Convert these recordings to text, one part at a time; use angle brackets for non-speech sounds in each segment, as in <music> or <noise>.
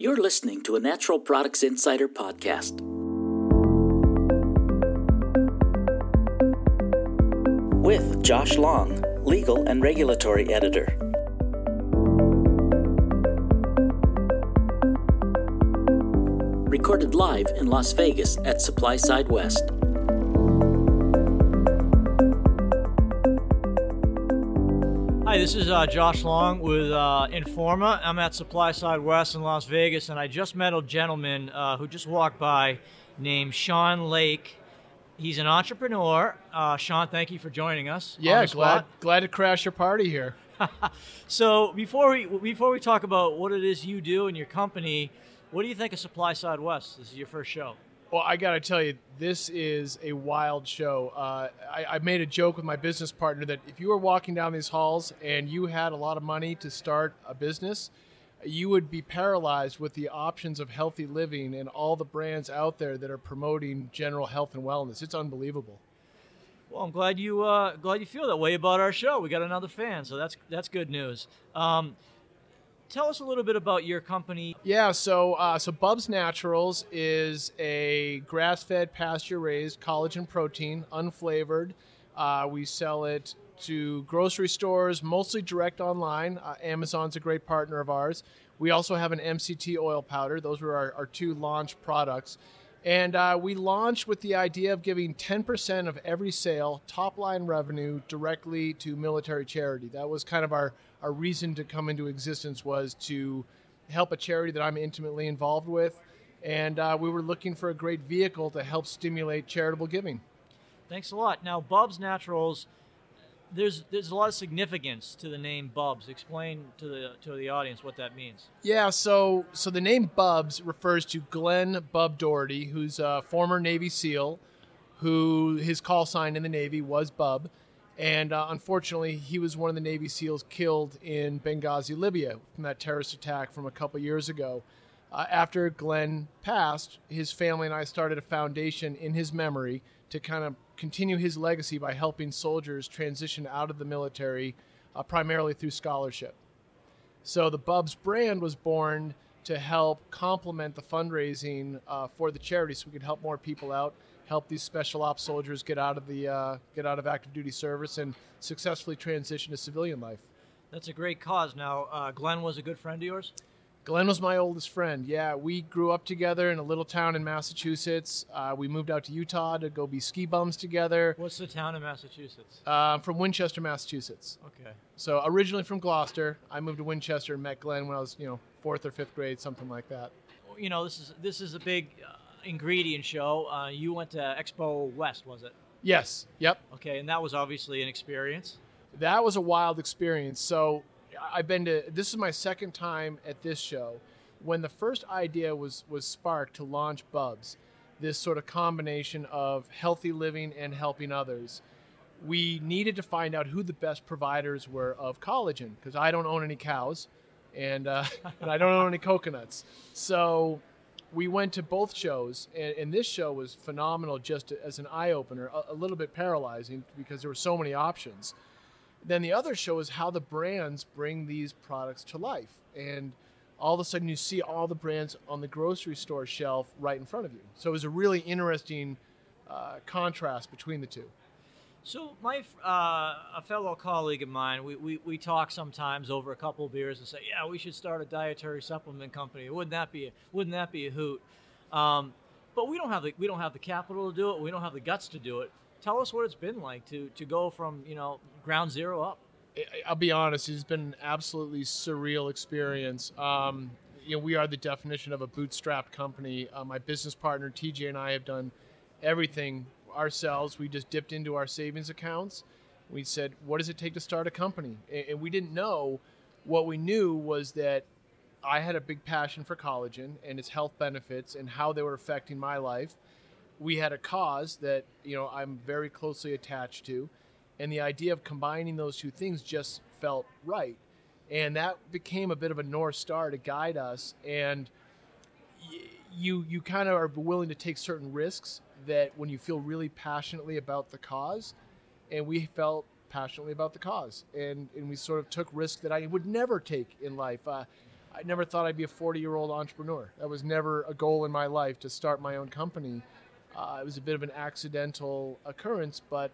You're listening to a Natural Products Insider podcast. With Josh Long, Legal and Regulatory Editor. Recorded live in Las Vegas at SupplySide West. Hi, this is uh, Josh Long with uh, Informa. I'm at SupplySide West in Las Vegas, and I just met a gentleman uh, who just walked by named Sean Lake. He's an entrepreneur. Uh, Sean, thank you for joining us. Yeah, glad spot. glad to crash your party here. <laughs> So before we before we talk about what it is you do and your company, what do you think of SupplySide West? This is your first show. Well, I got to tell you, this is a wild show. Uh, I, I made a joke with my business partner that if you were walking down these halls and you had a lot of money to start a business, you would be paralyzed with the options of healthy living and all the brands out there that are promoting general health and wellness. It's unbelievable. Well, I'm glad you uh, glad you feel that way about our show. We got another fan, so that's that's good news. Um, tell us a little bit about your company. Yeah, so uh, so Bubs Naturals is a grass-fed, pasture-raised collagen protein, unflavored. Uh, we sell it to grocery stores, mostly direct online. Uh, Amazon's a great partner of ours. We also have an MCT oil powder. Those were our, our two launch products. And uh, we launched with the idea of giving 10% of every sale, top line revenue, directly to military charity. That was kind of our, our reason to come into existence was to help a charity that I'm intimately involved with. And uh, we were looking for a great vehicle to help stimulate charitable giving. Thanks a lot. Now, Bubs Naturals, there's there's a lot of significance to the name Bubs. Explain to the to the audience what that means. Yeah, so so the name Bubs refers to Glen Bub Doherty, who's a former Navy SEAL, who his call sign in the Navy was Bub, and uh, unfortunately he was one of the Navy SEALs killed in Benghazi, Libya, from that terrorist attack from a couple years ago. Uh, after Glen passed, his family and I started a foundation in his memory to kind of continue his legacy by helping soldiers transition out of the military, uh, primarily through scholarship. So the Bubs brand was born to help complement the fundraising uh, for the charity, so we could help more people out, help these special ops soldiers get out of the uh, get out of active duty service and successfully transition to civilian life. That's a great cause. Now, uh, Glen was a good friend of yours. Glen was my oldest friend. Yeah, we grew up together in a little town in Massachusetts. Uh, we moved out to Utah to go be ski bums together. What's the town in Massachusetts? Uh, from Winchester, Massachusetts. Okay. So originally from Gloucester, I moved to Winchester and met Glen when I was, you know, fourth or fifth grade, something like that. You know, this is this is a big uh, ingredient show. Uh, you went to Expo West, was it? Yes. Yep. Okay, and that was obviously an experience. That was a wild experience. So I've been to this is my second time at this show. When the first idea was was sparked to launch Bubs, this sort of combination of healthy living and helping others, we needed to find out who the best providers were of collagen because I don't own any cows, and uh, <laughs> and I don't own any coconuts. So we went to both shows, and, and this show was phenomenal just as an eye opener. A, a little bit paralyzing because there were so many options then the other show is how the brands bring these products to life and all of a sudden you see all the brands on the grocery store shelf right in front of you so it was a really interesting uh, contrast between the two So my uh, a fellow colleague of mine, we, we, we talk sometimes over a couple of beers and say, yeah, we should start a dietary supplement company. Wouldn't that be a, wouldn't that be a hoot? Um, but we don't have the we don't have the capital to do it. We don't have the guts to do it. Tell us what it's been like to to go from you know ground zero up. I'll be honest, it's been an absolutely surreal experience. Um, you know, we are the definition of a bootstrapped company. Uh, my business partner TJ and I have done everything ourselves. We just dipped into our savings accounts. We said, "What does it take to start a company?" And we didn't know. What we knew was that I had a big passion for collagen and its health benefits and how they were affecting my life. We had a cause that you know I'm very closely attached to, and the idea of combining those two things just felt right. And that became a bit of a north star to guide us. And y- you you kind of are willing to take certain risks that when you feel really passionately about the cause. And we felt passionately about the cause. And and we sort of took risks that I would never take in life. Uh, I never thought I'd be a 40 year old entrepreneur. That was never a goal in my life to start my own company. Uh, it was a bit of an accidental occurrence, but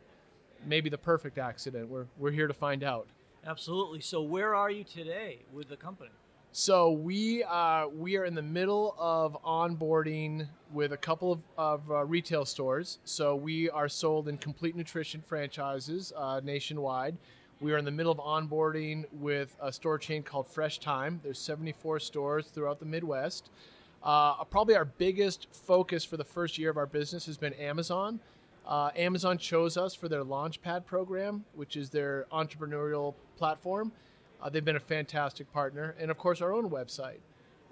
maybe the perfect accident. We're, we're here to find out. Absolutely. So, where are you today with the company? So we uh, we are in the middle of onboarding with a couple of, of uh, retail stores. So we are sold in complete nutrition franchises uh, nationwide. We are in the middle of onboarding with a store chain called Fresh Thyme. There's 74 stores throughout the Midwest. Uh, probably our biggest focus for the first year of our business has been Amazon. Uh, Amazon chose us for their Launchpad program, which is their entrepreneurial platform. Uh, they've been a fantastic partner, and of course, our own website.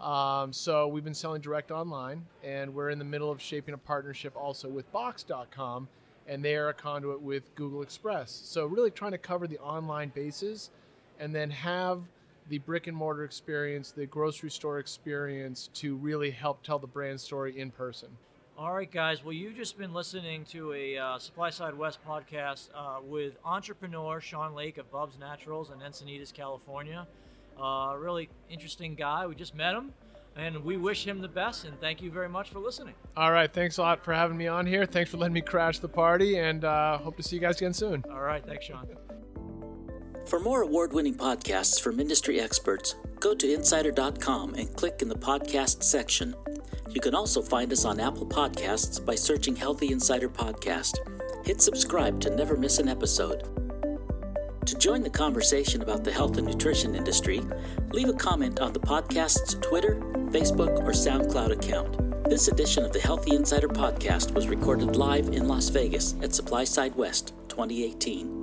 Um, so we've been selling direct online, and we're in the middle of shaping a partnership also with Box.com, and they are a conduit with Google Express. So really trying to cover the online bases, and then have the brick and mortar experience, the grocery store experience to really help tell the brand story in person. All right, guys. Well, you've just been listening to a uh, SupplySide West podcast uh, with entrepreneur Sean Lake of Bub's Naturals in Encinitas, California. Uh, really interesting guy. We just met him, and we wish him the best. And thank you very much for listening. All right. Thanks a lot for having me on here. Thanks for letting me crash the party, and uh, hope to see you guys again soon. All right. Thanks, Sean. For more award winning podcasts from industry experts, go to insider.com and click in the podcast section. You can also find us on Apple Podcasts by searching Healthy Insider Podcast. Hit subscribe to never miss an episode. To join the conversation about the health and nutrition industry, leave a comment on the podcast's Twitter, Facebook, or SoundCloud account. This edition of the Healthy Insider Podcast was recorded live in Las Vegas at SupplySide West 2018.